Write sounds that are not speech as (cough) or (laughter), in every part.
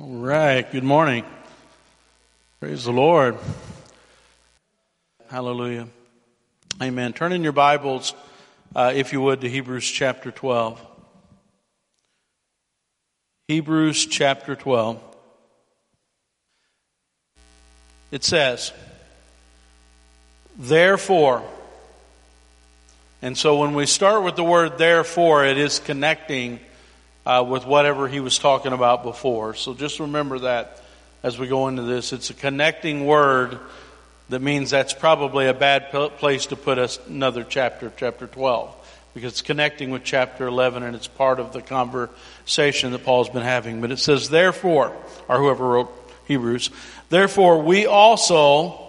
All right, good morning. Praise the Lord. Hallelujah. Amen. Turn in your Bibles, uh, if you would, to Hebrews chapter 12. Hebrews chapter 12. It says, Therefore, and so when we start with the word therefore, it is connecting uh, with whatever he was talking about before. So just remember that as we go into this. It's a connecting word that means that's probably a bad place to put us another chapter, chapter 12, because it's connecting with chapter 11 and it's part of the conversation that Paul's been having. But it says, therefore, or whoever wrote Hebrews, therefore we also,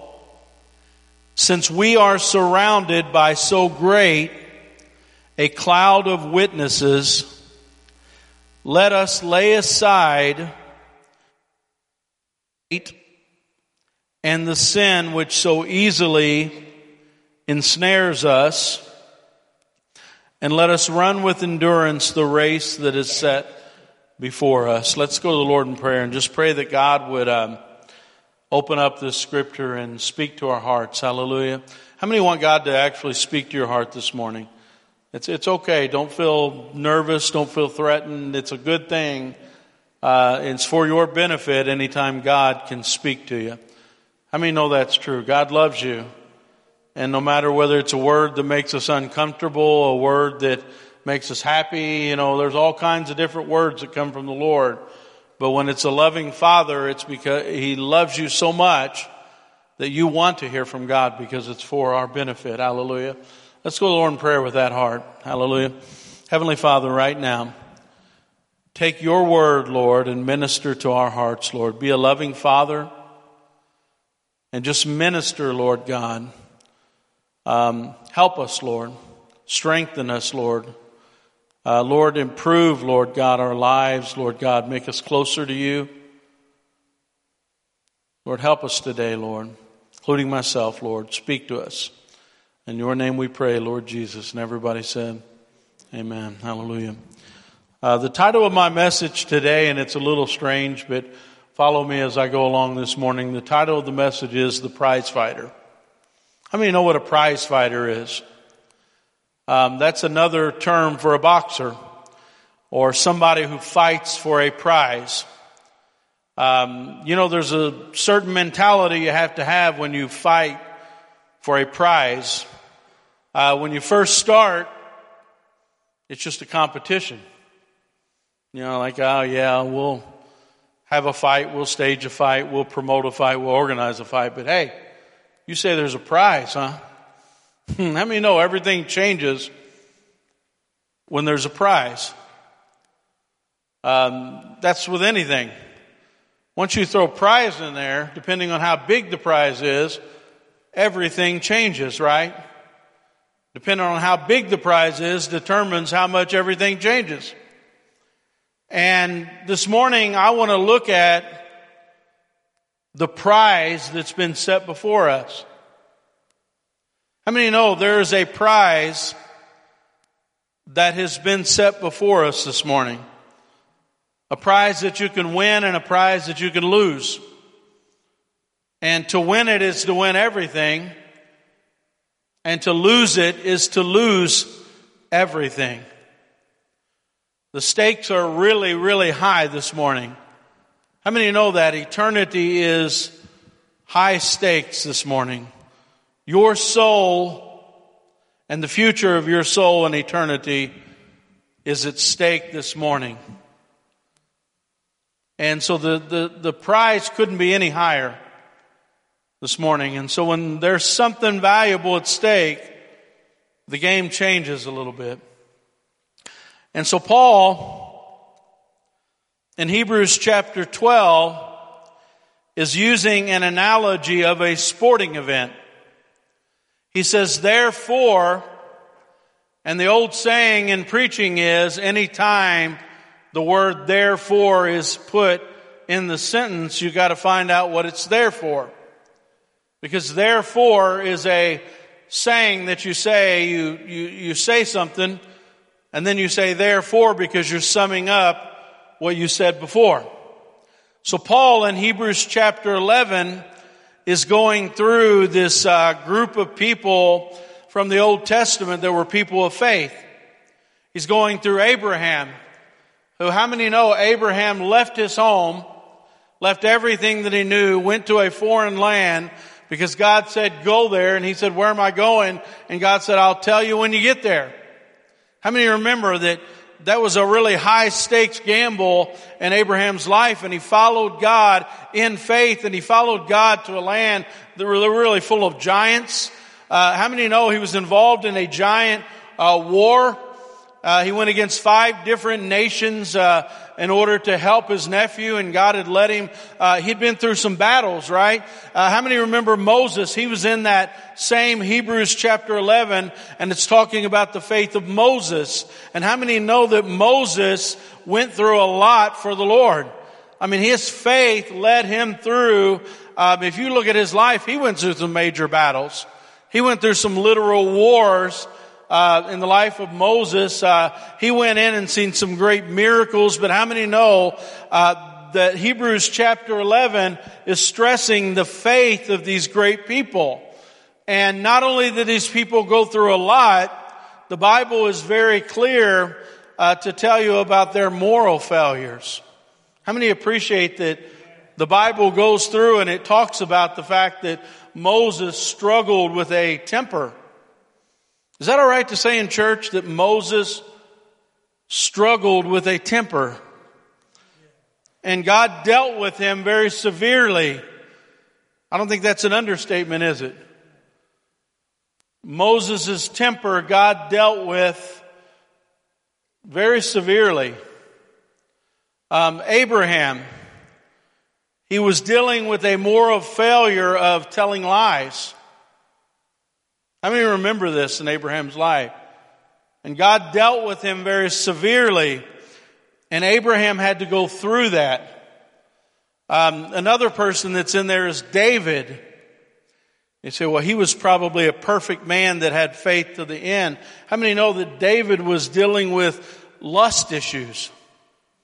since we are surrounded by so great a cloud of witnesses, let us lay aside and the sin which so easily ensnares us, and let us run with endurance the race that is set before us. Let's go to the Lord in prayer and just pray that God would um, open up this scripture and speak to our hearts. Hallelujah. How many want God to actually speak to your heart this morning? It's, it's okay. Don't feel nervous. Don't feel threatened. It's a good thing. Uh, it's for your benefit anytime God can speak to you. How many know that's true? God loves you. And no matter whether it's a word that makes us uncomfortable, a word that makes us happy, you know, there's all kinds of different words that come from the Lord. But when it's a loving father, it's because he loves you so much that you want to hear from God because it's for our benefit. Hallelujah. Let's go to the Lord in prayer with that heart. Hallelujah. Heavenly Father, right now, take your word, Lord, and minister to our hearts, Lord. Be a loving Father and just minister, Lord God. Um, help us, Lord. Strengthen us, Lord. Uh, Lord, improve, Lord God, our lives, Lord God. Make us closer to you. Lord, help us today, Lord, including myself, Lord. Speak to us. In your name we pray, Lord Jesus. And everybody said, Amen. Hallelujah. Uh, the title of my message today, and it's a little strange, but follow me as I go along this morning. The title of the message is The Prize Fighter. How many know what a prize fighter is? Um, that's another term for a boxer or somebody who fights for a prize. Um, you know, there's a certain mentality you have to have when you fight for a prize. Uh, when you first start, it's just a competition. You know, like, oh yeah, we'll have a fight, we'll stage a fight, we'll promote a fight, we'll organize a fight, but hey, you say there's a prize, huh? Let me know everything changes when there's a prize? Um, that's with anything. Once you throw prize in there, depending on how big the prize is, everything changes, right? Depending on how big the prize is determines how much everything changes. And this morning I want to look at the prize that's been set before us. How many know there is a prize that has been set before us this morning? A prize that you can win and a prize that you can lose. And to win it is to win everything. And to lose it is to lose everything. The stakes are really, really high this morning. How many know that eternity is high stakes this morning? Your soul and the future of your soul in eternity is at stake this morning. And so the, the, the prize couldn't be any higher this morning. And so when there's something valuable at stake, the game changes a little bit. And so Paul, in Hebrews chapter 12, is using an analogy of a sporting event. He says, therefore, and the old saying in preaching is, anytime the word therefore is put in the sentence, you gotta find out what it's there for. Because therefore is a saying that you say, you, you, you say something, and then you say therefore because you're summing up what you said before. So Paul in Hebrews chapter 11 is going through this uh, group of people from the Old Testament that were people of faith. He's going through Abraham, who how many know Abraham left his home, left everything that he knew, went to a foreign land because God said, go there. And he said, where am I going? And God said, I'll tell you when you get there. How many remember that that was a really high stakes gamble in Abraham's life and he followed God in faith and he followed God to a land that were really full of giants. Uh, how many know he was involved in a giant uh, war? Uh, he went against five different nations uh, in order to help his nephew, and God had led him. Uh, he'd been through some battles, right? Uh, how many remember Moses? He was in that same Hebrews chapter 11, and it's talking about the faith of Moses. And how many know that Moses went through a lot for the Lord? I mean, his faith led him through. Um, if you look at his life, he went through some major battles. He went through some literal wars uh, in the life of Moses, uh, he went in and seen some great miracles. But how many know uh, that Hebrews chapter 11 is stressing the faith of these great people? And not only did these people go through a lot, the Bible is very clear uh, to tell you about their moral failures. How many appreciate that the Bible goes through and it talks about the fact that Moses struggled with a temper? Is that all right to say in church that Moses struggled with a temper? And God dealt with him very severely. I don't think that's an understatement, is it? Moses' temper, God dealt with very severely. Um, Abraham, he was dealing with a moral failure of telling lies. How many remember this in Abraham's life? And God dealt with him very severely, and Abraham had to go through that. Um, another person that's in there is David. You say, well, he was probably a perfect man that had faith to the end. How many know that David was dealing with lust issues?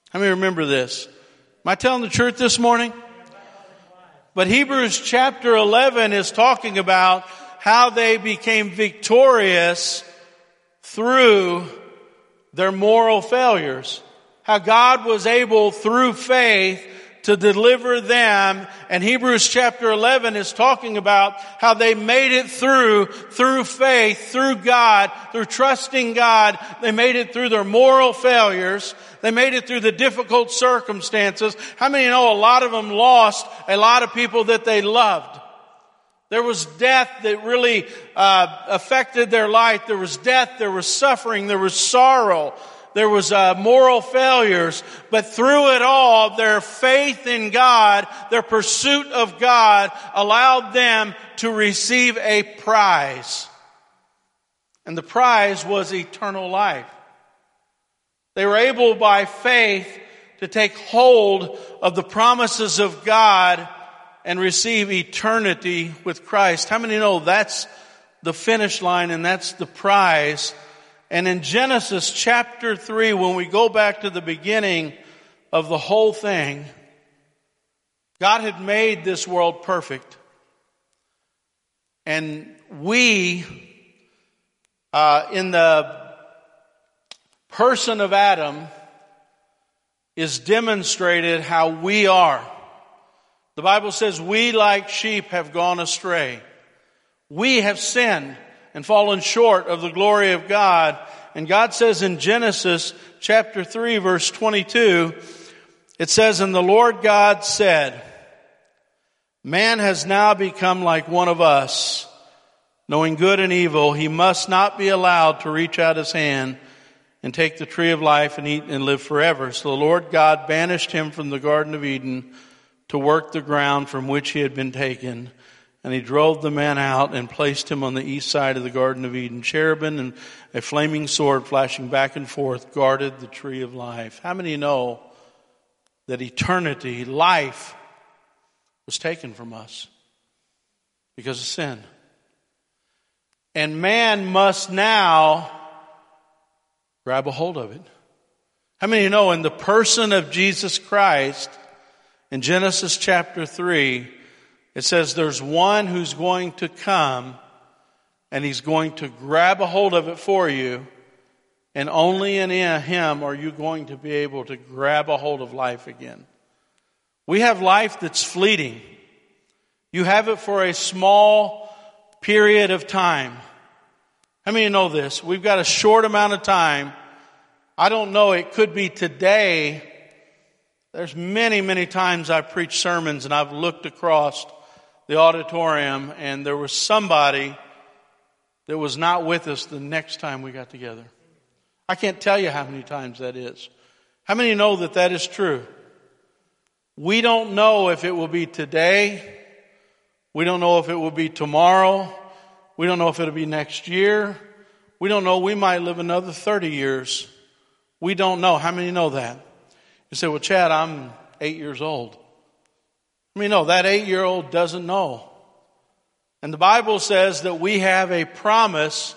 How many remember this? Am I telling the truth this morning? But Hebrews chapter 11 is talking about how they became victorious through their moral failures. How God was able through faith to deliver them. And Hebrews chapter 11 is talking about how they made it through, through faith, through God, through trusting God. They made it through their moral failures. They made it through the difficult circumstances. How many know a lot of them lost a lot of people that they loved? There was death that really uh, affected their life. There was death. There was suffering. There was sorrow. There was uh, moral failures. But through it all, their faith in God, their pursuit of God, allowed them to receive a prize. And the prize was eternal life. They were able by faith to take hold of the promises of God and receive eternity with Christ. How many know that's the finish line and that's the prize? And in Genesis chapter 3, when we go back to the beginning of the whole thing, God had made this world perfect. And we, uh, in the person of Adam, is demonstrated how we are. The Bible says we like sheep have gone astray. We have sinned and fallen short of the glory of God. And God says in Genesis chapter 3 verse 22, it says, And the Lord God said, Man has now become like one of us, knowing good and evil. He must not be allowed to reach out his hand and take the tree of life and eat and live forever. So the Lord God banished him from the Garden of Eden to work the ground from which he had been taken. And he drove the man out and placed him on the east side of the Garden of Eden. Cherubim and a flaming sword flashing back and forth guarded the tree of life. How many know that eternity, life, was taken from us because of sin? And man must now grab a hold of it. How many know in the person of Jesus Christ, in Genesis chapter 3, it says there's one who's going to come and he's going to grab a hold of it for you. And only in him are you going to be able to grab a hold of life again. We have life that's fleeting. You have it for a small period of time. How many you know this? We've got a short amount of time. I don't know, it could be today. There's many, many times I've preached sermons and I've looked across the auditorium and there was somebody that was not with us the next time we got together. I can't tell you how many times that is. How many know that that is true? We don't know if it will be today. We don't know if it will be tomorrow. We don't know if it'll be next year. We don't know. We might live another 30 years. We don't know. How many know that? You say, well, Chad, I'm eight years old. I mean, no, that eight year old doesn't know. And the Bible says that we have a promise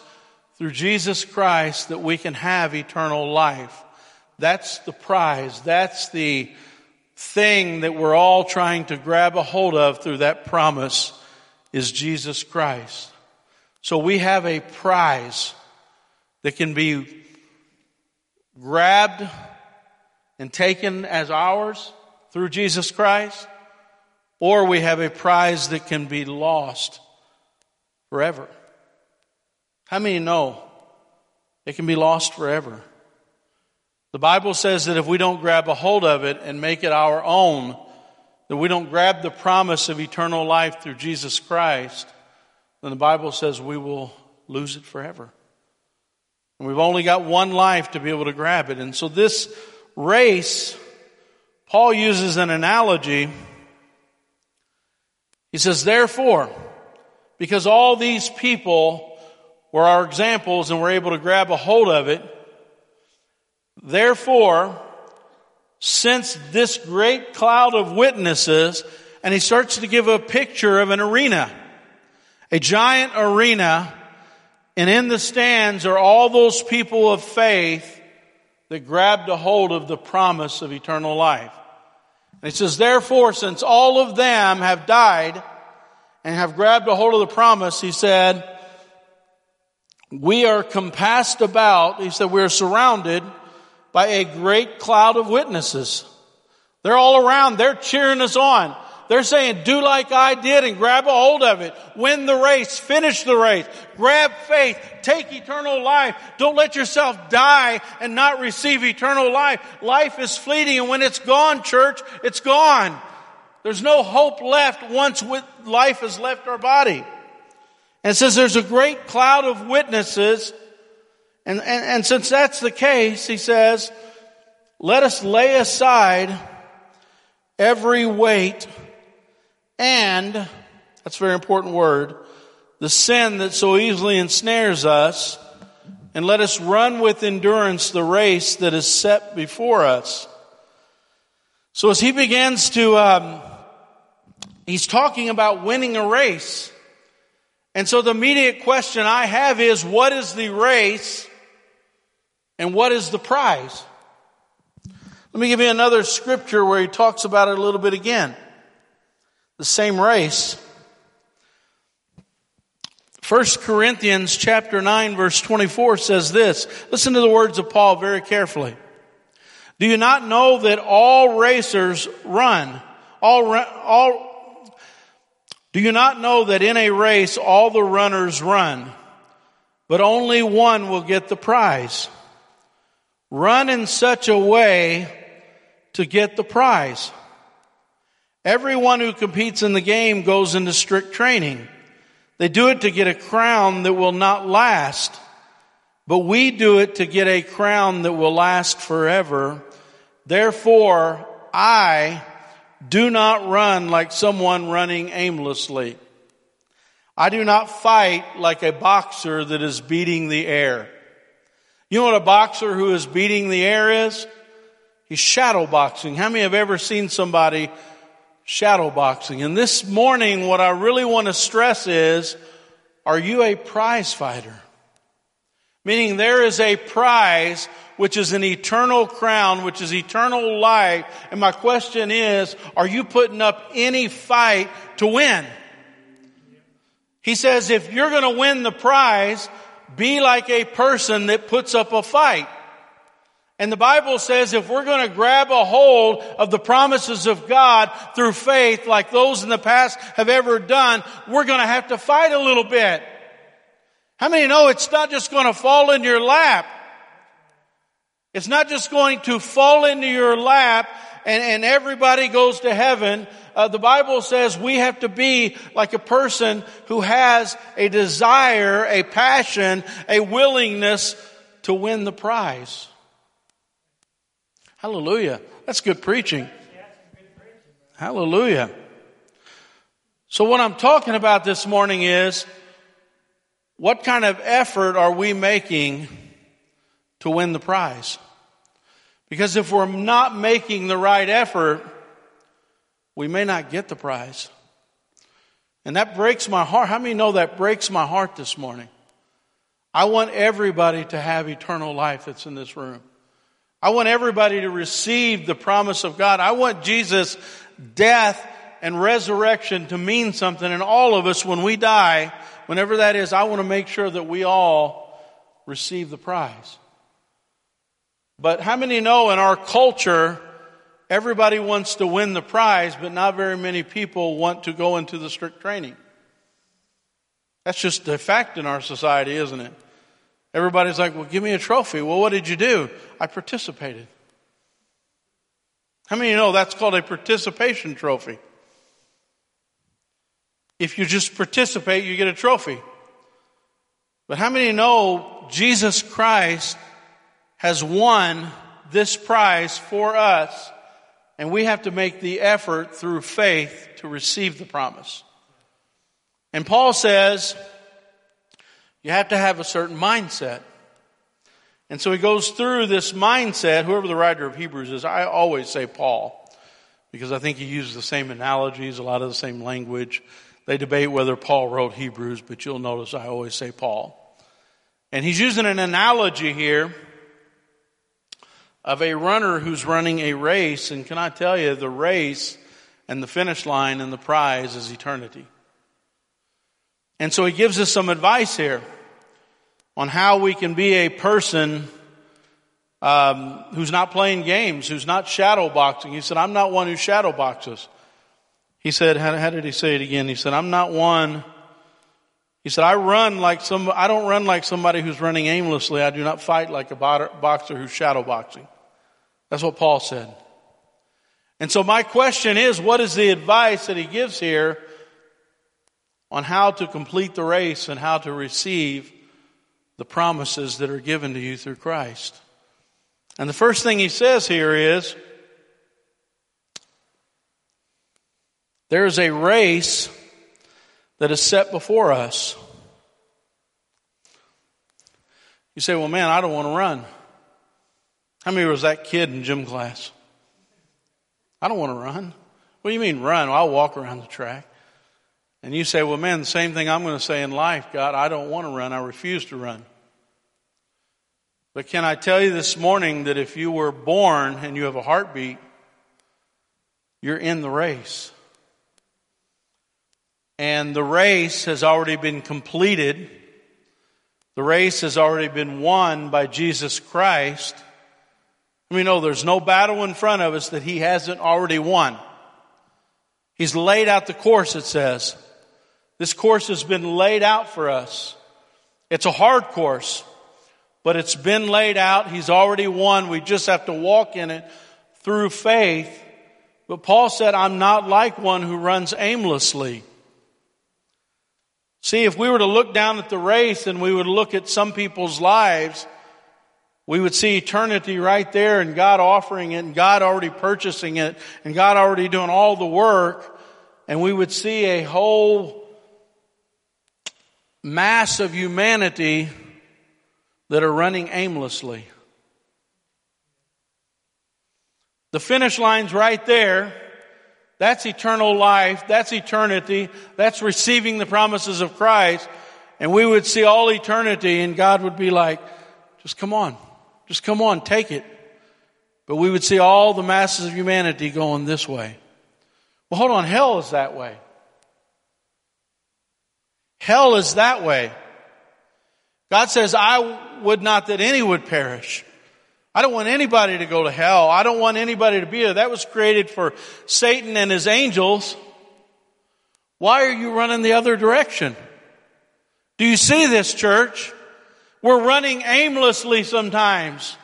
through Jesus Christ that we can have eternal life. That's the prize. That's the thing that we're all trying to grab a hold of through that promise is Jesus Christ. So we have a prize that can be grabbed and taken as ours through Jesus Christ, or we have a prize that can be lost forever. How many know it can be lost forever? The Bible says that if we don't grab a hold of it and make it our own, that we don't grab the promise of eternal life through Jesus Christ, then the Bible says we will lose it forever. And we've only got one life to be able to grab it. And so this race, Paul uses an analogy. He says, therefore, because all these people were our examples and were able to grab a hold of it, therefore, since this great cloud of witnesses, and he starts to give a picture of an arena a giant arena, and in the stands are all those people of faith that grabbed a hold of the promise of eternal life. And he says, therefore, since all of them have died and have grabbed a hold of the promise, he said, we are compassed about, he said, we are surrounded by a great cloud of witnesses. They're all around. They're cheering us on. They're saying, do like I did and grab a hold of it. Win the race. Finish the race. Grab faith. Take eternal life. Don't let yourself die and not receive eternal life. Life is fleeting and when it's gone, church, it's gone. There's no hope left once life has left our body. And says there's a great cloud of witnesses. And, and, and since that's the case, he says, let us lay aside every weight and, that's a very important word, the sin that so easily ensnares us, and let us run with endurance the race that is set before us. So as he begins to, um, he's talking about winning a race. And so the immediate question I have is, what is the race and what is the prize? Let me give you another scripture where he talks about it a little bit again the same race. 1 Corinthians chapter 9 verse 24 says this. Listen to the words of Paul very carefully. Do you not know that all racers run? All, all, do you not know that in a race all the runners run, but only one will get the prize? Run in such a way to get the prize. Everyone who competes in the game goes into strict training. They do it to get a crown that will not last, but we do it to get a crown that will last forever. Therefore, I do not run like someone running aimlessly. I do not fight like a boxer that is beating the air. You know what a boxer who is beating the air is? He's shadow boxing. How many have ever seen somebody shadow boxing. And this morning, what I really want to stress is, are you a prize fighter? Meaning there is a prize which is an eternal crown, which is eternal life. And my question is, are you putting up any fight to win? He says, if you're going to win the prize, be like a person that puts up a fight. And the Bible says if we're going to grab a hold of the promises of God through faith like those in the past have ever done, we're going to have to fight a little bit. How many know it's not just going to fall in your lap? It's not just going to fall into your lap and, and everybody goes to heaven. Uh, the Bible says we have to be like a person who has a desire, a passion, a willingness to win the prize. Hallelujah. That's good preaching. Hallelujah. So what I'm talking about this morning is what kind of effort are we making to win the prize? Because if we're not making the right effort, we may not get the prize. And that breaks my heart. How many know that breaks my heart this morning? I want everybody to have eternal life that's in this room. I want everybody to receive the promise of God. I want Jesus' death and resurrection to mean something. And all of us, when we die, whenever that is, I want to make sure that we all receive the prize. But how many know in our culture, everybody wants to win the prize, but not very many people want to go into the strict training? That's just a fact in our society, isn't it? Everybody's like, well, give me a trophy. Well, what did you do? I participated. How many you know that's called a participation trophy? If you just participate, you get a trophy. But how many know Jesus Christ has won this prize for us and we have to make the effort through faith to receive the promise. And Paul says, you have to have a certain mindset. And so he goes through this mindset, whoever the writer of Hebrews is, I always say Paul, because I think he uses the same analogies, a lot of the same language. They debate whether Paul wrote Hebrews, but you'll notice I always say Paul. And he's using an analogy here of a runner who's running a race, and can I tell you, the race and the finish line and the prize is eternity. And so he gives us some advice here on how we can be a person um, who's not playing games, who's not shadow boxing. He said, I'm not one who shadow boxes. He said, how, how did he say it again? He said, I'm not one. He said, I run like some, I don't run like somebody who's running aimlessly. I do not fight like a boxer who's shadow boxing. That's what Paul said. And so my question is, what is the advice that he gives here on how to complete the race and how to receive the promises that are given to you through Christ. And the first thing he says here is there is a race that is set before us. You say, well, man, I don't want to run. How many was that kid in gym class? I don't want to run. What do you mean run? Well, I'll walk around the track. And you say, well, man, the same thing I'm going to say in life, God, I don't want to run. I refuse to run. But can I tell you this morning that if you were born and you have a heartbeat, you're in the race. And the race has already been completed. The race has already been won by Jesus Christ. Mean, no, there's no battle in front of us that he hasn't already won. He's laid out the course, it says. This course has been laid out for us. It's a hard course, but it's been laid out. He's already won. We just have to walk in it through faith. But Paul said, I'm not like one who runs aimlessly. See, if we were to look down at the race and we would look at some people's lives, we would see eternity right there and God offering it and God already purchasing it and God already doing all the work. And we would see a whole mass of humanity that are running aimlessly. The finish line's right there. That's eternal life. That's eternity. That's receiving the promises of Christ. And we would see all eternity and God would be like, just come on. Just come on, take it. But we would see all the masses of humanity going this way. Well, hold on, hell is that way. Hell is that way. God says, I would not that any would perish. I don't want anybody to go to hell. I don't want anybody to be there. That was created for Satan and his angels. Why are you running the other direction? Do you see this, church? We're running aimlessly sometimes.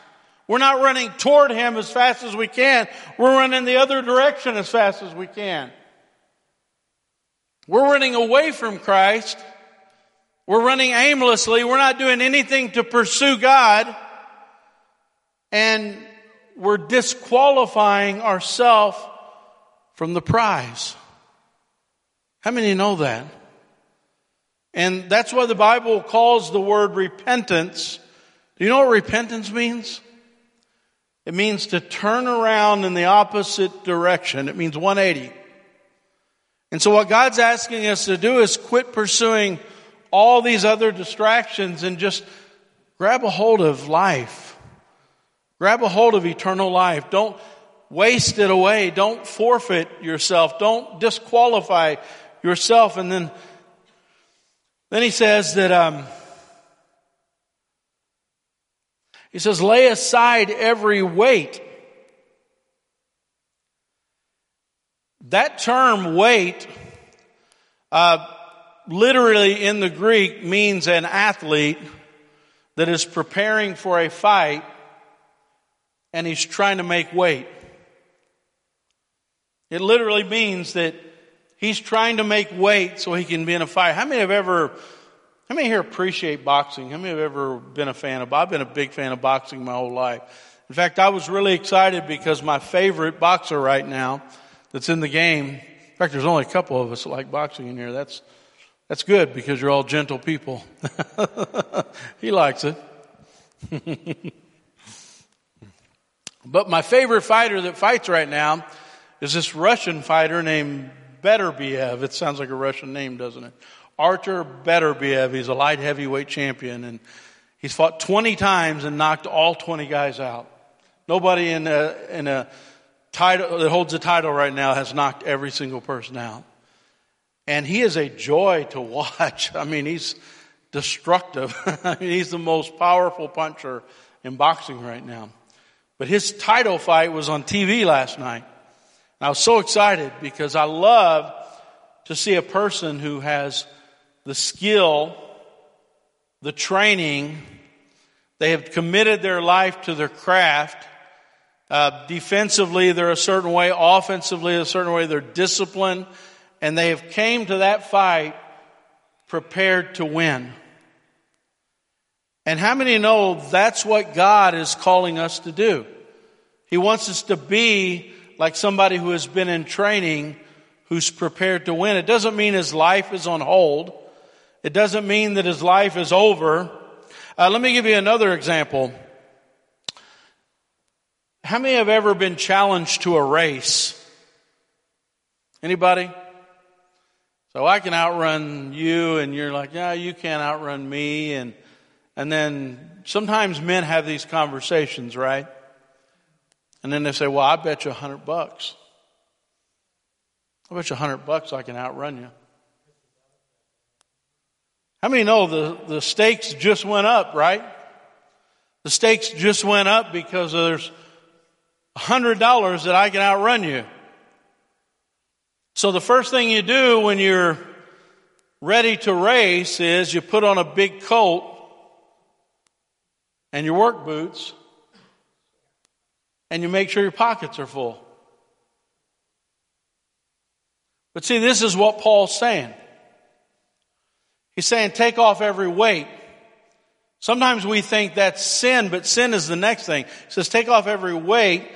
We're not running toward Him as fast as we can. We're running the other direction as fast as we can. We're running away from Christ. We're running aimlessly. We're not doing anything to pursue God. And we're disqualifying ourselves from the prize. How many know that? And that's why the Bible calls the word repentance. Do you know what repentance means? It means to turn around in the opposite direction. It means 180. And so what God's asking us to do is quit pursuing all these other distractions and just grab a hold of life. Grab a hold of eternal life. Don't waste it away. Don't forfeit yourself. Don't disqualify yourself. And then, then he says that, um, he says, lay aside every weight. That term weight, uh, literally in the Greek means an athlete that is preparing for a fight and he's trying to make weight. It literally means that he's trying to make weight so he can be in a fight. How many have ever, how many here appreciate boxing? How many have ever been a fan of, I've been a big fan of boxing my whole life. In fact, I was really excited because my favorite boxer right now that's in the game, in fact, there's only a couple of us that like boxing in here. That's, that's good because you're all gentle people. (laughs) he likes it. (laughs) but my favorite fighter that fights right now is this Russian fighter named Beterbiev. It sounds like a Russian name, doesn't it? Artur Beterbiev. He's a light heavyweight champion and he's fought 20 times and knocked all 20 guys out. Nobody in a, in a title that holds the title right now has knocked every single person out. And he is a joy to watch. (laughs) I mean, he's destructive. (laughs) I mean, he's the most powerful puncher in boxing right now. But his title fight was on TV last night. And I was so excited because I love to see a person who has the skill, the training, they have committed their life to their craft. Uh, defensively, they're a certain way. Offensively, a certain way. They're disciplined and they have came to that fight prepared to win. And how many know that's what God is calling us to do? He wants us to be like somebody who has been in training who's prepared to win. It doesn't mean his life is on hold. It doesn't mean that his life is over. Uh, let me give you another example. How many have ever been challenged to a race? Anybody? So I can outrun you and you're like, yeah, you can't outrun me. And, and then sometimes men have these conversations, right? And then they say, well, I bet you a hundred bucks. I bet you a hundred bucks I can outrun you. How many know the, the stakes just went up, right? The stakes just went up because there's a hundred dollars that I can outrun you. So the first thing you do when you're ready to race is you put on a big coat and your work boots and you make sure your pockets are full. But see, this is what Paul's saying. He's saying take off every weight. Sometimes we think that's sin, but sin is the next thing. He says take off every weight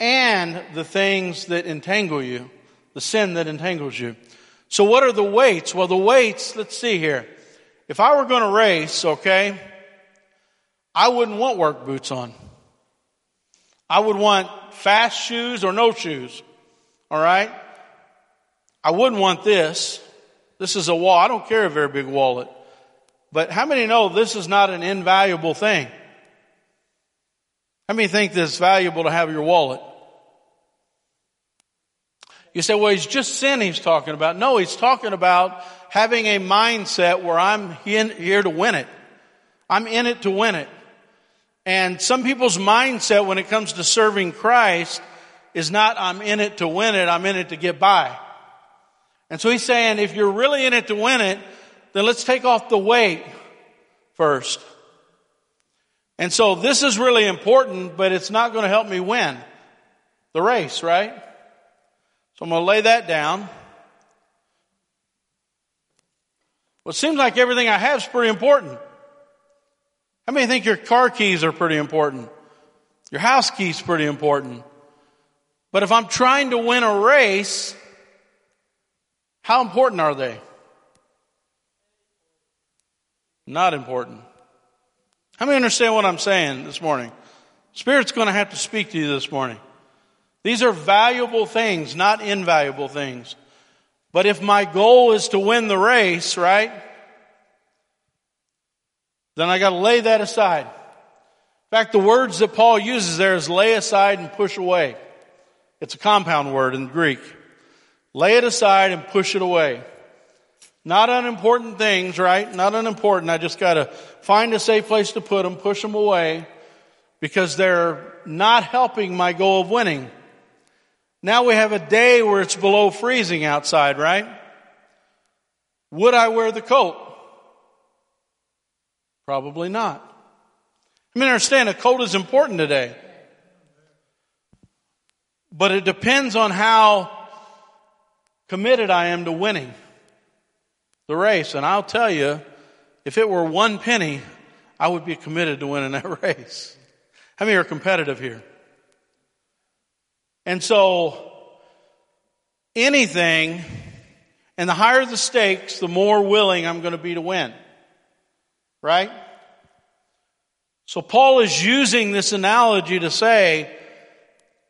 and the things that entangle you the sin that entangles you. So what are the weights? Well, the weights, let's see here. If I were going to race, okay, I wouldn't want work boots on. I would want fast shoes or no shoes. All right? I wouldn't want this. This is a wall. I don't carry a very big wallet. But how many know this is not an invaluable thing? How many think that it's valuable to have your wallet? You say, well, he's just sin he's talking about. No, he's talking about having a mindset where I'm in, here to win it. I'm in it to win it. And some people's mindset when it comes to serving Christ is not, I'm in it to win it, I'm in it to get by. And so he's saying, if you're really in it to win it, then let's take off the weight first. And so this is really important, but it's not going to help me win the race, right? So I'm going to lay that down. Well, it seems like everything I have is pretty important. How many think your car keys are pretty important? Your house keys pretty important. But if I'm trying to win a race, how important are they? Not important. How many understand what I'm saying this morning? Spirit's going to have to speak to you this morning. These are valuable things, not invaluable things. But if my goal is to win the race, right? Then I got to lay that aside. In fact, the words that Paul uses there is lay aside and push away. It's a compound word in Greek. Lay it aside and push it away. Not unimportant things, right? Not unimportant. I just gotta find a safe place to put them, push them away, because they're not helping my goal of winning. Now we have a day where it's below freezing outside, right? Would I wear the coat? Probably not. I mean, understand a coat is important today. But it depends on how committed I am to winning the race. And I'll tell you, if it were one penny, I would be committed to winning that (laughs) race. How many are competitive here? And so, anything, and the higher the stakes, the more willing I'm going to be to win. Right? So Paul is using this analogy to say,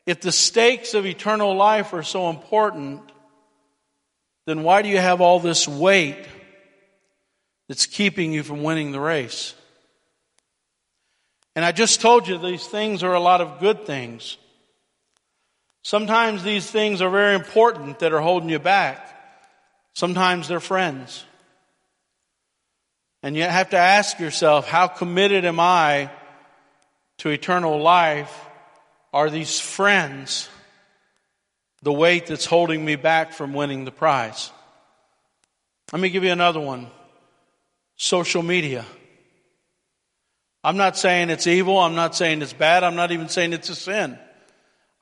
if the stakes of eternal life are so important, then why do you have all this weight that's keeping you from winning the race? And I just told you these things are a lot of good things. Sometimes these things are very important that are holding you back. Sometimes they're friends. And you have to ask yourself, how committed am I to eternal life? Are these friends the weight that's holding me back from winning the prize. Let me give you another one. Social media. I'm not saying it's evil. I'm not saying it's bad. I'm not even saying it's a sin.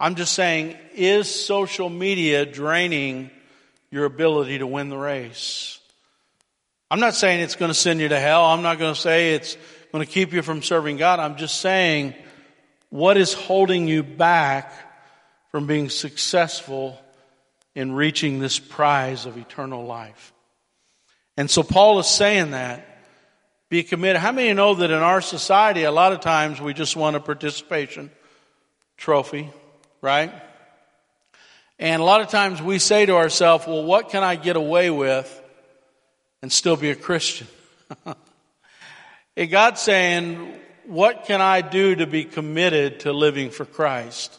I'm just saying, is social media draining your ability to win the race? I'm not saying it's going to send you to hell. I'm not going to say it's going to keep you from serving God. I'm just saying, what is holding you back from being successful in reaching this prize of eternal life. And so Paul is saying that. Be committed. How many know that in our society, a lot of times we just want a participation trophy, right? And a lot of times we say to ourselves, well, what can I get away with and still be a Christian? (laughs) and God's saying, what can I do to be committed to living for Christ?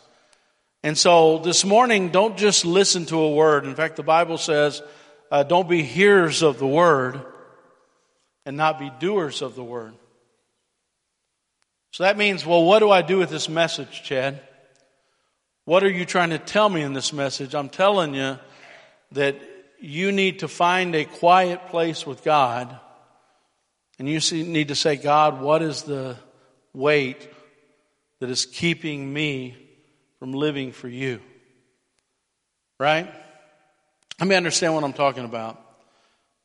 And so this morning, don't just listen to a word. In fact, the Bible says, uh, don't be hearers of the word and not be doers of the word. So that means, well, what do I do with this message, Chad? What are you trying to tell me in this message? I'm telling you that you need to find a quiet place with God and you need to say, God, what is the weight that is keeping me from living for you. Right? Let me understand what I'm talking about.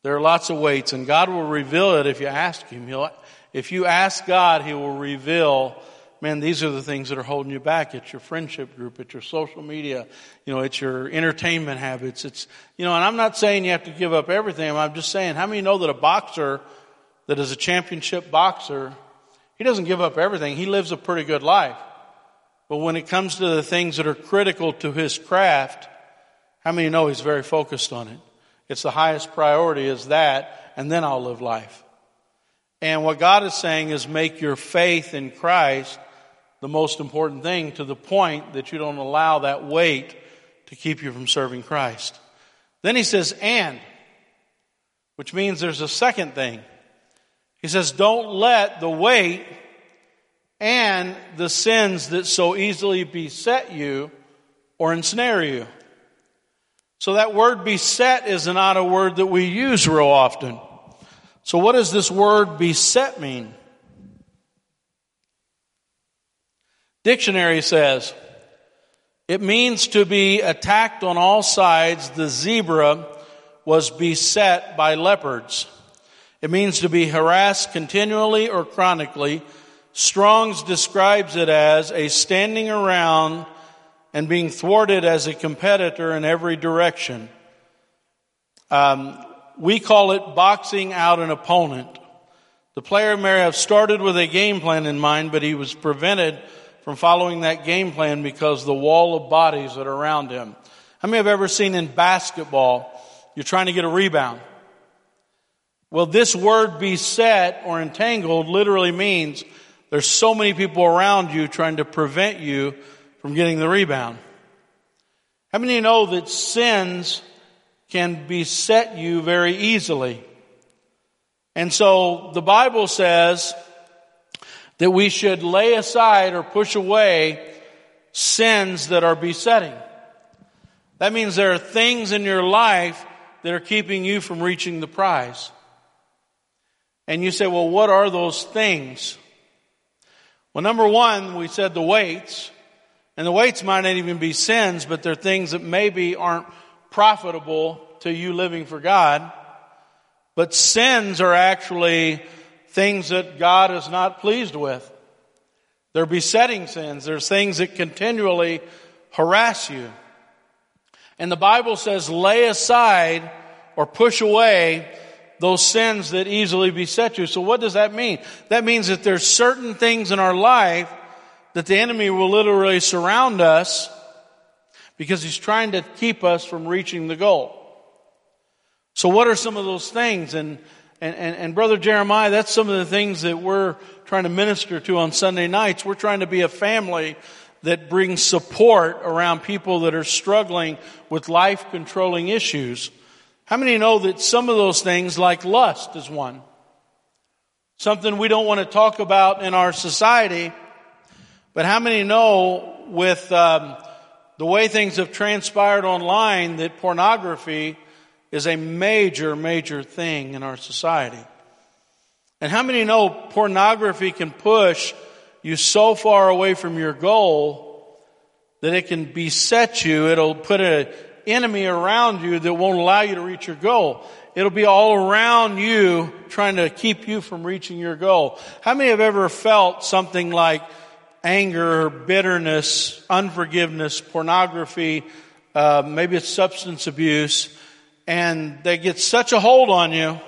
There are lots of weights, and God will reveal it if you ask Him. He'll, if you ask God, He will reveal, man, these are the things that are holding you back. It's your friendship group, it's your social media, you know, it's your entertainment habits. It's, you know, and I'm not saying you have to give up everything. I'm just saying, how many know that a boxer that is a championship boxer, he doesn't give up everything. He lives a pretty good life. But when it comes to the things that are critical to his craft, how many know he's very focused on it? It's the highest priority is that, and then I'll live life. And what God is saying is make your faith in Christ the most important thing to the point that you don't allow that weight to keep you from serving Christ. Then he says, and, which means there's a second thing. He says, don't let the weight and the sins that so easily beset you or ensnare you. So that word beset is not a word that we use real often. So what does this word beset mean? Dictionary says, it means to be attacked on all sides. The zebra was beset by leopards. It means to be harassed continually or chronically. Strong's describes it as a standing around and being thwarted as a competitor in every direction. Um, we call it boxing out an opponent. The player may have started with a game plan in mind, but he was prevented from following that game plan because the wall of bodies that are around him. How many have ever seen in basketball, you're trying to get a rebound? Well, this word beset or entangled literally means there's so many people around you trying to prevent you from getting the rebound. How many of you know that sins can beset you very easily? And so the Bible says that we should lay aside or push away sins that are besetting. That means there are things in your life that are keeping you from reaching the prize. And you say, well, what are those things? Well, number one, we said the weights. And the weights might not even be sins, but they're things that maybe aren't profitable to you living for God. But sins are actually things that God is not pleased with. They're besetting sins. There's things that continually harass you. And the Bible says lay aside or push away those sins that easily beset you. So what does that mean? That means that there's certain things in our life that the enemy will literally surround us because he's trying to keep us from reaching the goal. So what are some of those things? And and, and, and Brother Jeremiah, that's some of the things that we're trying to minister to on Sunday nights. We're trying to be a family that brings support around people that are struggling with life controlling issues. How many know that some of those things, like lust, is one? Something we don't want to talk about in our society. But how many know with um, the way things have transpired online that pornography is a major, major thing in our society. And how many know pornography can push you so far away from your goal that it can beset you? It'll put an enemy around you that won't allow you to reach your goal. It'll be all around you trying to keep you from reaching your goal. How many have ever felt something like anger, bitterness, unforgiveness, pornography, uh, maybe it's substance abuse, and they get such a hold on you,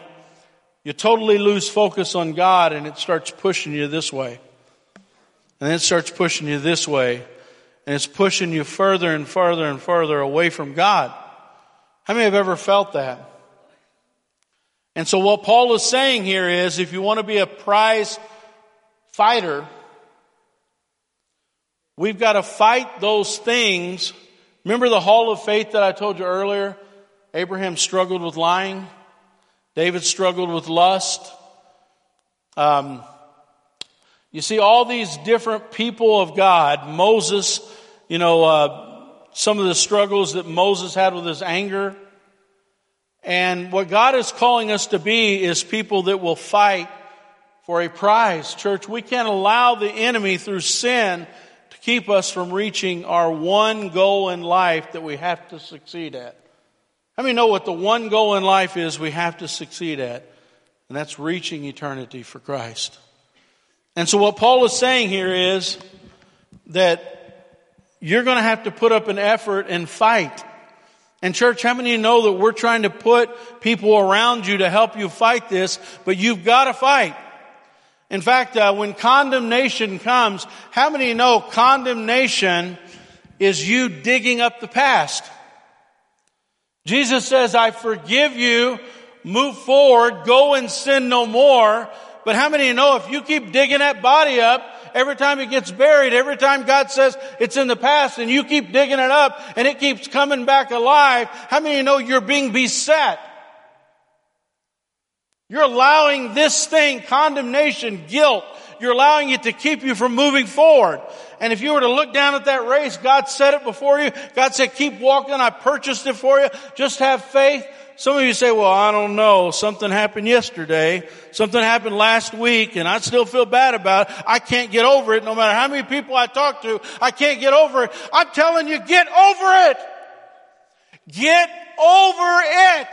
you totally lose focus on God and it starts pushing you this way. And it starts pushing you this way. And it's pushing you further and further and further away from God. How many have ever felt that? And so what Paul is saying here is if you want to be a prize fighter, we've got to fight those things. Remember the hall of faith that I told you earlier? Abraham struggled with lying. David struggled with lust. Um, you see, all these different people of God, Moses, you know, uh, some of the struggles that Moses had with his anger. And what God is calling us to be is people that will fight for a prize. Church, we can't allow the enemy through sin to keep us from reaching our one goal in life that we have to succeed at. How many know what the one goal in life is we have to succeed at? And that's reaching eternity for Christ. And so what Paul is saying here is that you're going to have to put up an effort and fight. And church, how many of you know that we're trying to put people around you to help you fight this, but you've got to fight. In fact, uh, when condemnation comes, how many know condemnation is you digging up the past? Jesus says, I forgive you, move forward, go and sin no more. But how many of you know if you keep digging that body up, every time it gets buried, every time God says it's in the past and you keep digging it up and it keeps coming back alive, how many of you know you're being beset? You're allowing this thing, condemnation, guilt, you're allowing it to keep you from moving forward. And if you were to look down at that race, God set it before you. God said, keep walking. I purchased it for you. Just have faith. Some of you say, well, I don't know. Something happened yesterday. Something happened last week and I still feel bad about it. I can't get over it. No matter how many people I talk to, I can't get over it. I'm telling you, get over it. Get over it.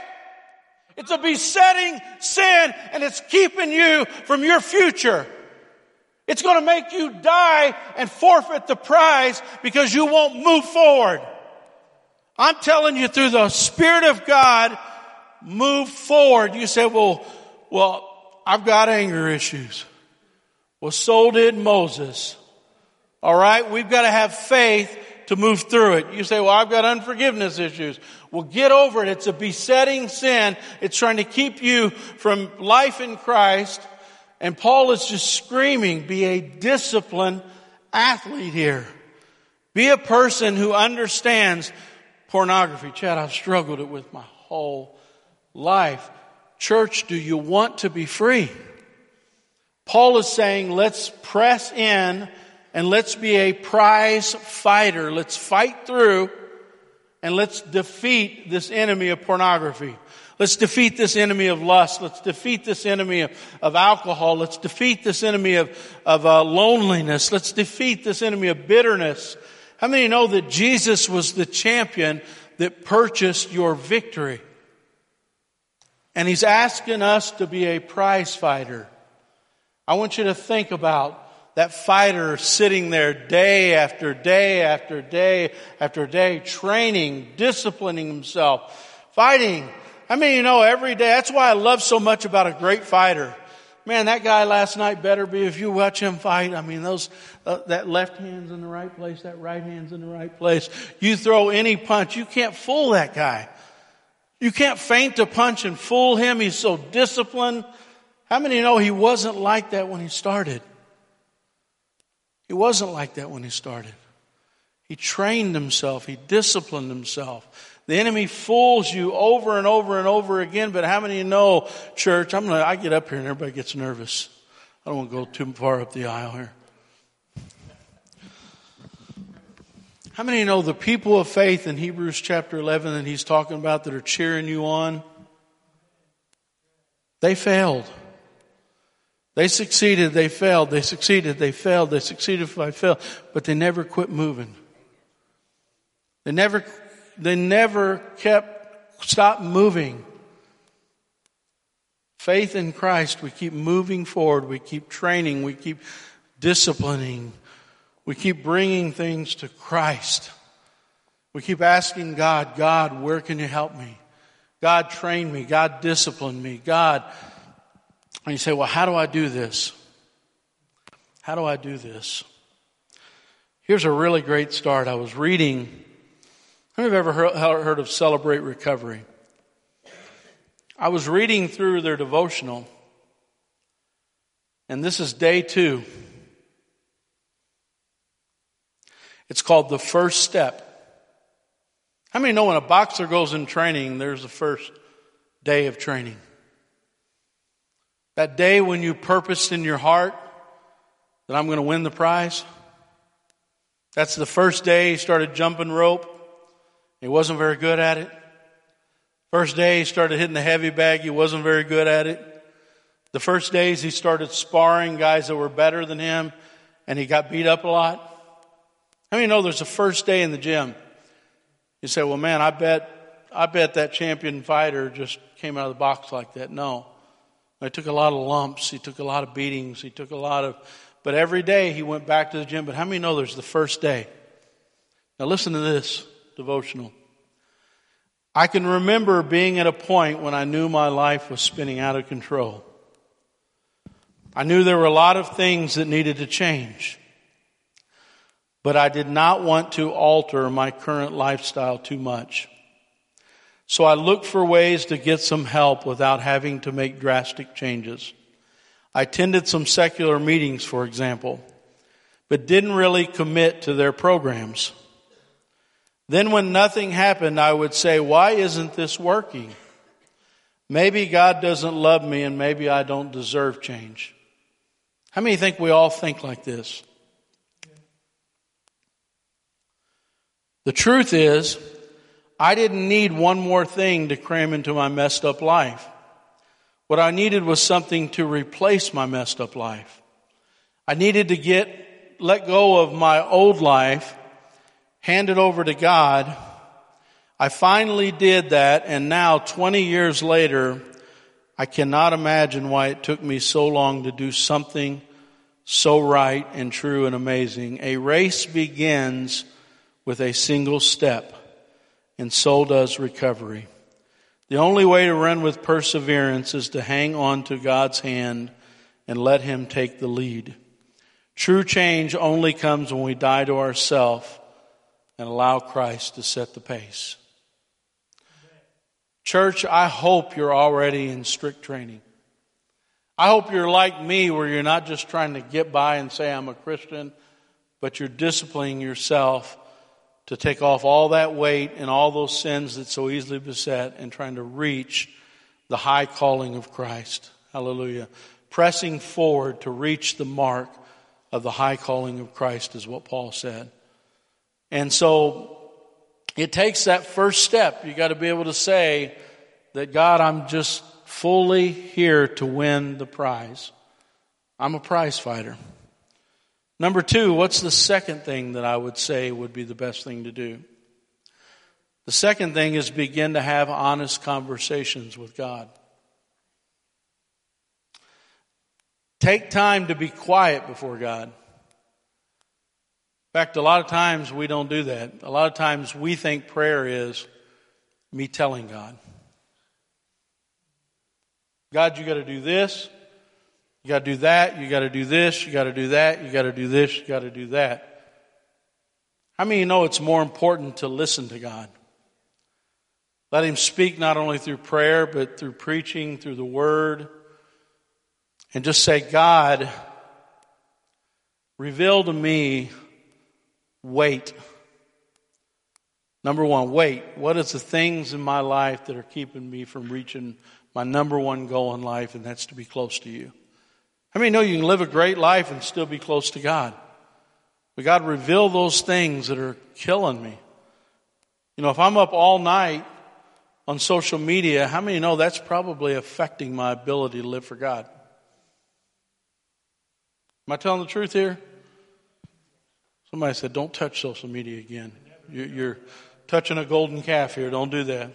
It's a besetting sin and it's keeping you from your future. It's going to make you die and forfeit the prize because you won't move forward. I'm telling you through the Spirit of God, move forward. You say, well, well, I've got anger issues. Well, so did Moses. All right. We've got to have faith to move through it. You say, well, I've got unforgiveness issues. Well, get over it. It's a besetting sin. It's trying to keep you from life in Christ. And Paul is just screaming, be a disciplined athlete here. Be a person who understands pornography. Chad, I've struggled it with my whole life. Church, do you want to be free? Paul is saying, let's press in and let's be a prize fighter. Let's fight through and let's defeat this enemy of pornography. Let's defeat this enemy of lust. Let's defeat this enemy of, of alcohol. Let's defeat this enemy of, of uh, loneliness. Let's defeat this enemy of bitterness. How many know that Jesus was the champion that purchased your victory? And he's asking us to be a prize fighter. I want you to think about that fighter sitting there day after day after day after day, training, disciplining himself, fighting. I mean, you know, every day. That's why I love so much about a great fighter. Man, that guy last night better be if you watch him fight. I mean, those uh, that left hand's in the right place, that right hand's in the right place. You throw any punch, you can't fool that guy. You can't feint a punch and fool him. He's so disciplined. How many know he wasn't like that when he started? He wasn't like that when he started. He trained himself. He disciplined himself. The enemy fools you over and over and over again, but how many of you know, church, I'm gonna, I get up here and everybody gets nervous. I don't want to go too far up the aisle here. How many of you know the people of faith in Hebrews chapter 11 that he's talking about that are cheering you on? They failed. They succeeded, they failed, they succeeded, they failed, they succeeded, they failed, but they never quit moving. They never, they never kept, stopped moving. Faith in Christ, we keep moving forward, we keep training, we keep disciplining, we keep bringing things to Christ. We keep asking God, God, where can you help me? God, train me. God, discipline me. God, and you say, well, how do I do this? How do I do this? Here's a really great start. I was reading, have ever heard of Celebrate Recovery? I was reading through their devotional, and this is day two. It's called the first step. How many know when a boxer goes in training, there's the first day of training? That day when you purposed in your heart that I'm going to win the prize. That's the first day he started jumping rope. He wasn't very good at it. First day he started hitting the heavy bag. He wasn't very good at it. The first days he started sparring guys that were better than him and he got beat up a lot. How many know there's a first day in the gym? You say, well, man, I bet, I bet that champion fighter just came out of the box like that. No. He took a lot of lumps. He took a lot of beatings. He took a lot of, but every day he went back to the gym. But how many know there's the first day? Now listen to this devotional. I can remember being at a point when I knew my life was spinning out of control. I knew there were a lot of things that needed to change. But I did not want to alter my current lifestyle too much. So I looked for ways to get some help without having to make drastic changes. I attended some secular meetings, for example. but didn't really commit to their programs. Then when nothing happened, I would say, why isn't this working? Maybe God doesn't love me and maybe I don't deserve change. How many think we all think like this? The truth is, I didn't need one more thing to cram into my messed up life. What I needed was something to replace my messed up life. I needed to get, let go of my old life, hand it over to God. I finally did that and now 20 years later, I cannot imagine why it took me so long to do something so right and true and amazing. A race begins with a single step and so does recovery. The only way to run with perseverance is to hang on to God's hand and let Him take the lead. True change only comes when we die to ourselves and allow Christ to set the pace. Church, I hope you're already in strict training. I hope you're like me where you're not just trying to get by and say I'm a Christian, but you're disciplining yourself to take off all that weight and all those sins that so easily beset and trying to reach the high calling of Christ. Hallelujah. Pressing forward to reach the mark of the high calling of Christ is what Paul said. And so it takes that first step. You got to be able to say that God, I'm just fully here to win the prize. I'm a prize fighter. Number two, what's the second thing that I would say would be the best thing to do? The second thing is begin to have honest conversations with God. Take time to be quiet before God. Fact, a lot of times we don't do that. A lot of times we think prayer is me telling God. God, you got to do this. You got to do that. You got to do this. You got to do that. You got to do this. You got to do that. How many you know it's more important to listen to God? Let Him speak not only through prayer, but through preaching, through the Word. And just say, God, reveal to me, wait. Number one, wait. What is the things in my life that are keeping me from reaching my number one goal in life, and that's to be close to you? How many know you can live a great life and still be close to God? But God, reveal those things that are killing me. You know, if I'm up all night on social media, how many know that's probably affecting my ability to live for God? Am I telling the truth here? Somebody said, don't touch social media again. You're touching a golden calf here. Don't do that.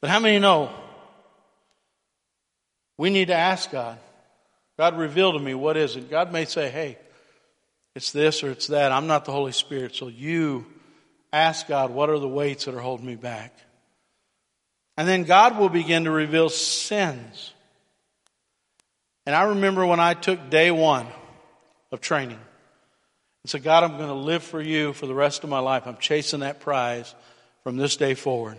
But how many know we need to ask God? God, reveal to me what is it. God may say, hey, it's this or it's that. I'm not the Holy Spirit. So you ask God, what are the weights that are holding me back? And then God will begin to reveal sins. And I remember when I took day one of training and said, God, I'm going to live for you for the rest of my life. I'm chasing that prize from this day forward.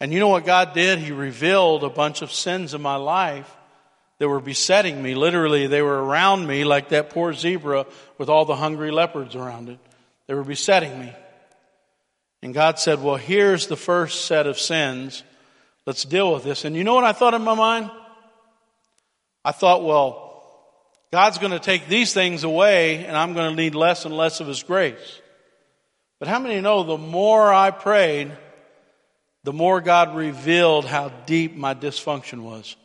And you know what God did? He revealed a bunch of sins in my life that were besetting me. Literally, they were around me like that poor zebra with all the hungry leopards around it. They were besetting me. And God said, well, here's the first set of sins. Let's deal with this. And you know what I thought in my mind? I thought, well, God's going to take these things away and I'm going to need less and less of His grace. But how many know the more I prayed, the more God revealed how deep my dysfunction was?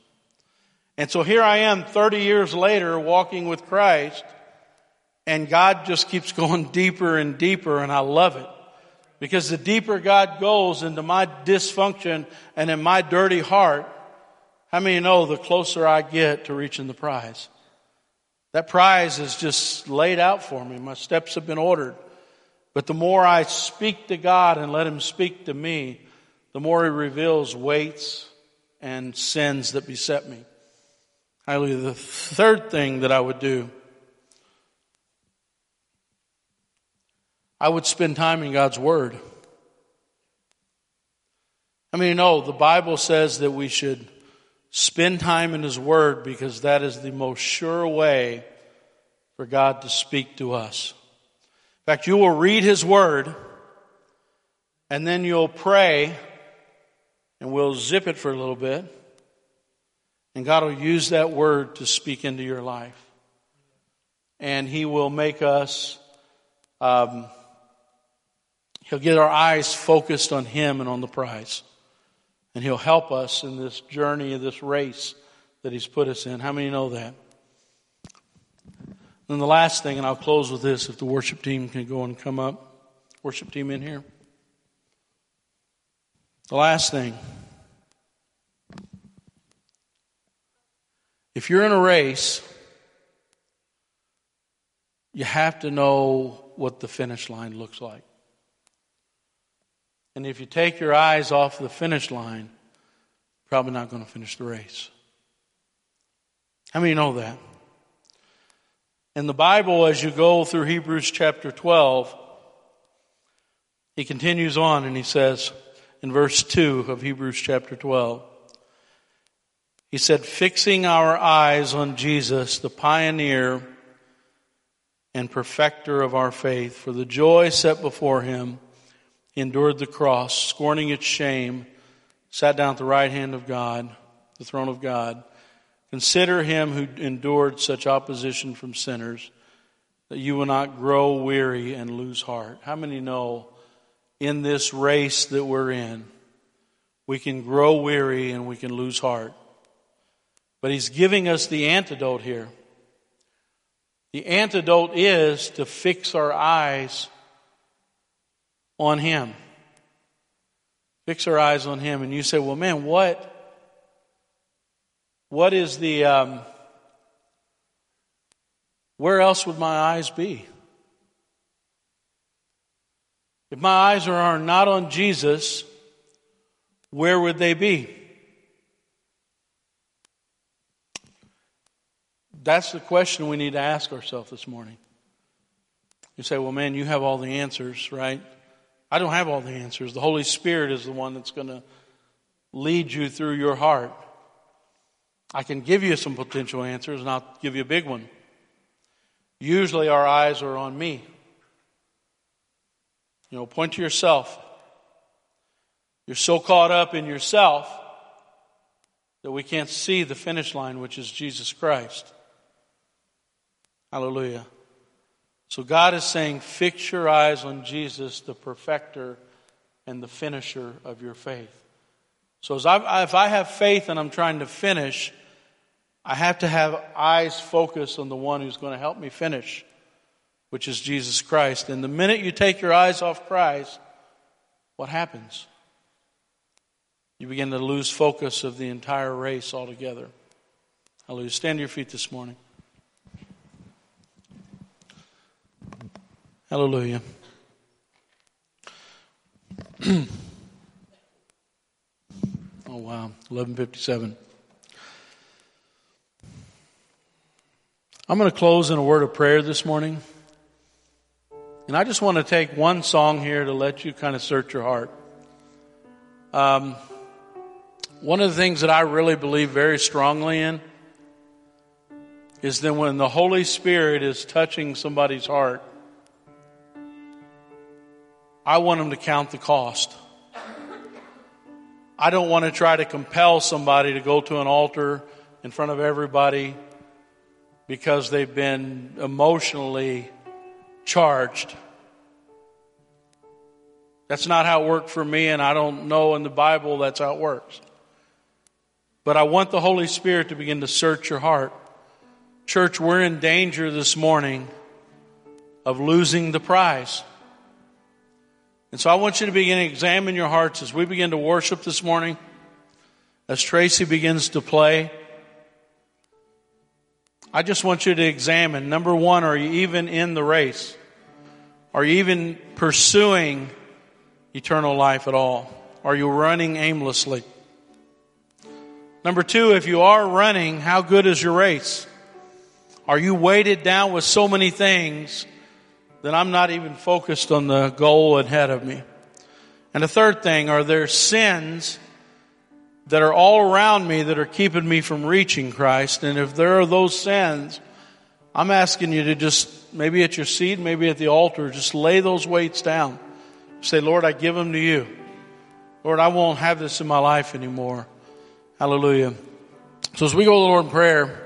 And so here I am 30 years later walking with Christ and God just keeps (laughs) going deeper and deeper and I love it. Because the deeper God goes into my dysfunction and in my dirty heart, how many know the closer I get to reaching the prize? That prize is just laid out for me. My steps have been ordered. But the more I speak to God and let Him speak to me, the more He reveals weights and sins that beset me. Hallelujah. The third thing that I would do, I would spend time in God's Word. I mean, you know, the Bible says that we should spend time in His Word because that is the most sure way for God to speak to us. In fact, you will read His Word and then you'll pray and we'll zip it for a little bit and God will use that Word to speak into your life. And He will make us, um, He'll get our eyes focused on Him and on the prize. And He'll help us in this journey, of this race that He's put us in. How many know that? Then the last thing, and I'll close with this if the worship team can go and come up. Worship team in here. The last thing. If you're in a race, you have to know what the finish line looks like. And if you take your eyes off the finish line, probably not going to finish the race. How many know that? In the Bible, as you go through Hebrews chapter 12, he continues on and he says in verse 2 of Hebrews chapter 12, he said, fixing our eyes on Jesus, the pioneer and perfecter of our faith, for the joy set before him, endured the cross, scorning its shame, sat down at the right hand of God, the throne of God. Consider him who endured such opposition from sinners, that you will not grow weary and lose heart. How many know in this race that we're in, we can grow weary and we can lose heart? But he's giving us the antidote here. The antidote is to fix our eyes on him. Fix our eyes on him. And you say, well, man, what? What is the, um, where else would my eyes be? If my eyes are not on Jesus, where would they be? That's the question we need to ask ourselves this morning. You say, well, man, you have all the answers, right? I don't have all the answers. The Holy Spirit is the one that's going to lead you through your heart. I can give you some potential answers, and I'll give you a big one. Usually our eyes are on me. You know, point to yourself. You're so caught up in yourself that we can't see the finish line, which is Jesus Christ. Hallelujah. So God is saying, fix your eyes on Jesus, the perfecter and the finisher of your faith. So I, if I have faith and I'm trying to finish, I have to have eyes focused on the one who's going to help me finish, which is Jesus Christ. And the minute you take your eyes off Christ, what happens? You begin to lose focus of the entire race altogether. Hallelujah. Stand to your feet this morning. Hallelujah. (clears throat) oh wow, 1157. I'm going to close in a word of prayer this morning. And I just want to take one song here to let you kind of search your heart. Um, one of the things that I really believe very strongly in is that when the Holy Spirit is touching somebody's heart, I want them to count the cost. I don't want to try to compel somebody to go to an altar in front of everybody because they've been emotionally charged. That's not how it worked for me, and I don't know in the Bible that's how it works. But I want the Holy Spirit to begin to search your heart. Church, we're in danger this morning of losing the prize. And so I want you to begin to examine your hearts as we begin to worship this morning, as Tracy begins to play. I just want you to examine number one, are you even in the race? Are you even pursuing eternal life at all? Are you running aimlessly? Number two, if you are running, how good is your race? Are you weighted down with so many things that I'm not even focused on the goal ahead of me? And the third thing, are there sins that are all around me that are keeping me from reaching Christ. And if there are those sins, I'm asking you to just, maybe at your seat, maybe at the altar, just lay those weights down. Say, Lord, I give them to you. Lord, I won't have this in my life anymore. Hallelujah. So as we go to the Lord in prayer,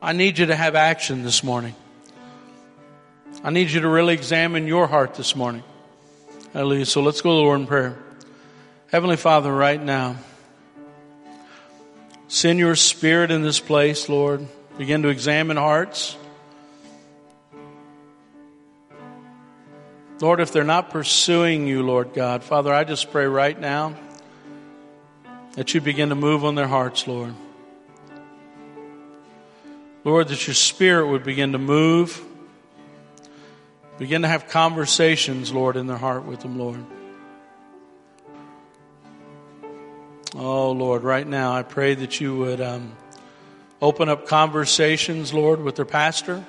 I need you to have action this morning. I need you to really examine your heart this morning. Hallelujah. So let's go to the Lord in prayer. Heavenly Father, right now, send your spirit in this place, Lord. Begin to examine hearts. Lord, if they're not pursuing you, Lord God, Father, I just pray right now that you begin to move on their hearts, Lord. Lord, that your spirit would begin to move, begin to have conversations, Lord, in their heart with them, Lord. Oh, Lord, right now I pray that you would um, open up conversations, Lord, with their pastor,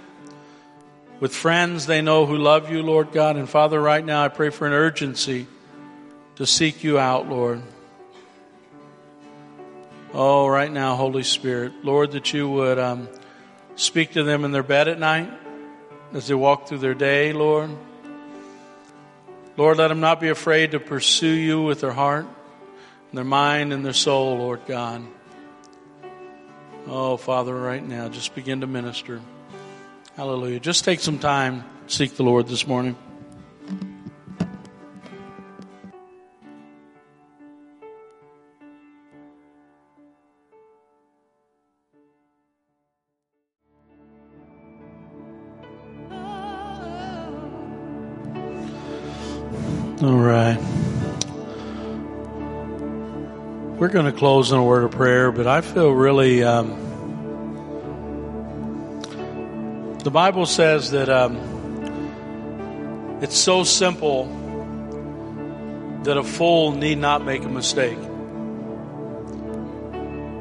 with friends they know who love you, Lord God. And Father, right now I pray for an urgency to seek you out, Lord. Oh, right now, Holy Spirit, Lord, that you would um, speak to them in their bed at night as they walk through their day, Lord. Lord, let them not be afraid to pursue you with their heart their mind and their soul, Lord God. Oh, Father, right now, just begin to minister. Hallelujah. Just take some time, seek the Lord this morning. We're going to close in a word of prayer, but I feel really. Um, the Bible says that um, it's so simple that a fool need not make a mistake.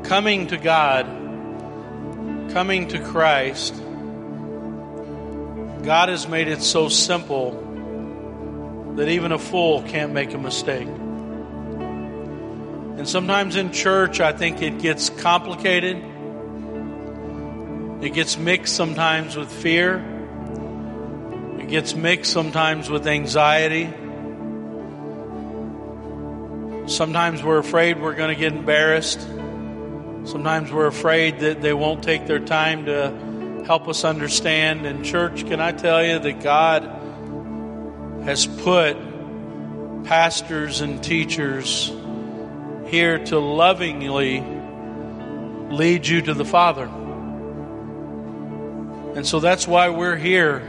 Coming to God, coming to Christ, God has made it so simple that even a fool can't make a mistake. And sometimes in church, I think it gets complicated. It gets mixed sometimes with fear. It gets mixed sometimes with anxiety. Sometimes we're afraid we're going to get embarrassed. Sometimes we're afraid that they won't take their time to help us understand. And, church, can I tell you that God has put pastors and teachers here to lovingly lead you to the Father. And so that's why we're here.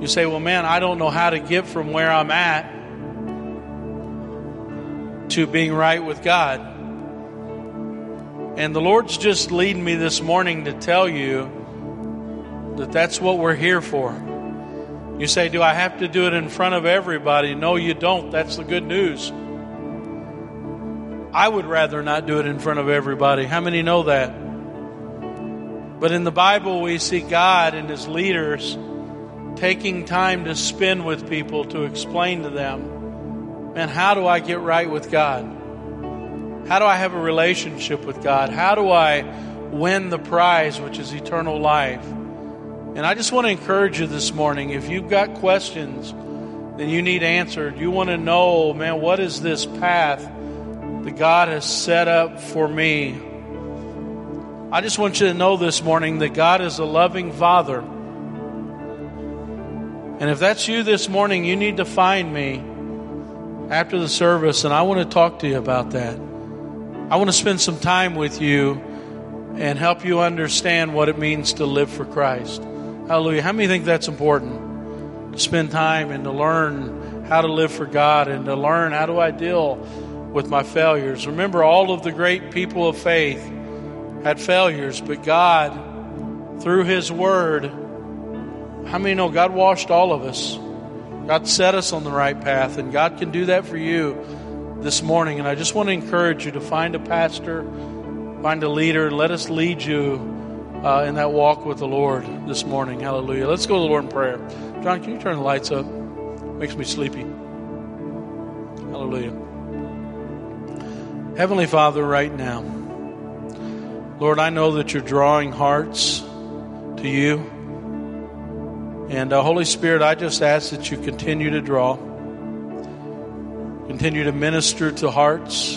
You say, well, man, I don't know how to get from where I'm at to being right with God. And the Lord's just leading me this morning to tell you that that's what we're here for. You say, Do I have to do it in front of everybody? No, you don't. That's the good news. I would rather not do it in front of everybody. How many know that? But in the Bible, we see God and His leaders taking time to spend with people to explain to them, man, how do I get right with God? How do I have a relationship with God? How do I win the prize, which is eternal life? And I just want to encourage you this morning if you've got questions that you need answered, you want to know, man, what is this path that God has set up for me. I just want you to know this morning that God is a loving Father. And if that's you this morning, you need to find me after the service, and I want to talk to you about that. I want to spend some time with you and help you understand what it means to live for Christ. Hallelujah. How many think that's important? To spend time and to learn how to live for God and to learn how do I deal with my failures. Remember, all of the great people of faith had failures, but God, through His Word, how many know God washed all of us? God set us on the right path, and God can do that for you this morning. And I just want to encourage you to find a pastor, find a leader, let us lead you uh, in that walk with the Lord this morning. Hallelujah. Let's go to the Lord in prayer. John, can you turn the lights up? Makes me sleepy. Hallelujah. Heavenly Father, right now, Lord, I know that you're drawing hearts to you. And uh, Holy Spirit, I just ask that you continue to draw, continue to minister to hearts.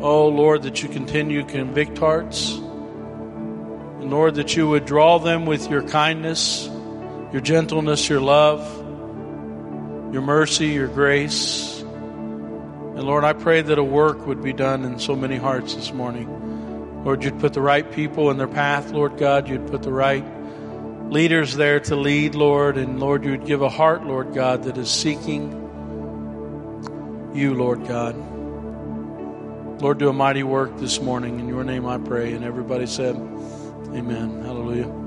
Oh, Lord, that you continue to convict hearts. And Lord, that you would draw them with your kindness, your gentleness, your love, your mercy, your grace. And Lord, I pray that a work would be done in so many hearts this morning. Lord, you'd put the right people in their path, Lord God. You'd put the right leaders there to lead, Lord. And Lord, you would give a heart, Lord God, that is seeking you, Lord God. Lord, do a mighty work this morning. In your name I pray. And everybody said, Amen. Hallelujah.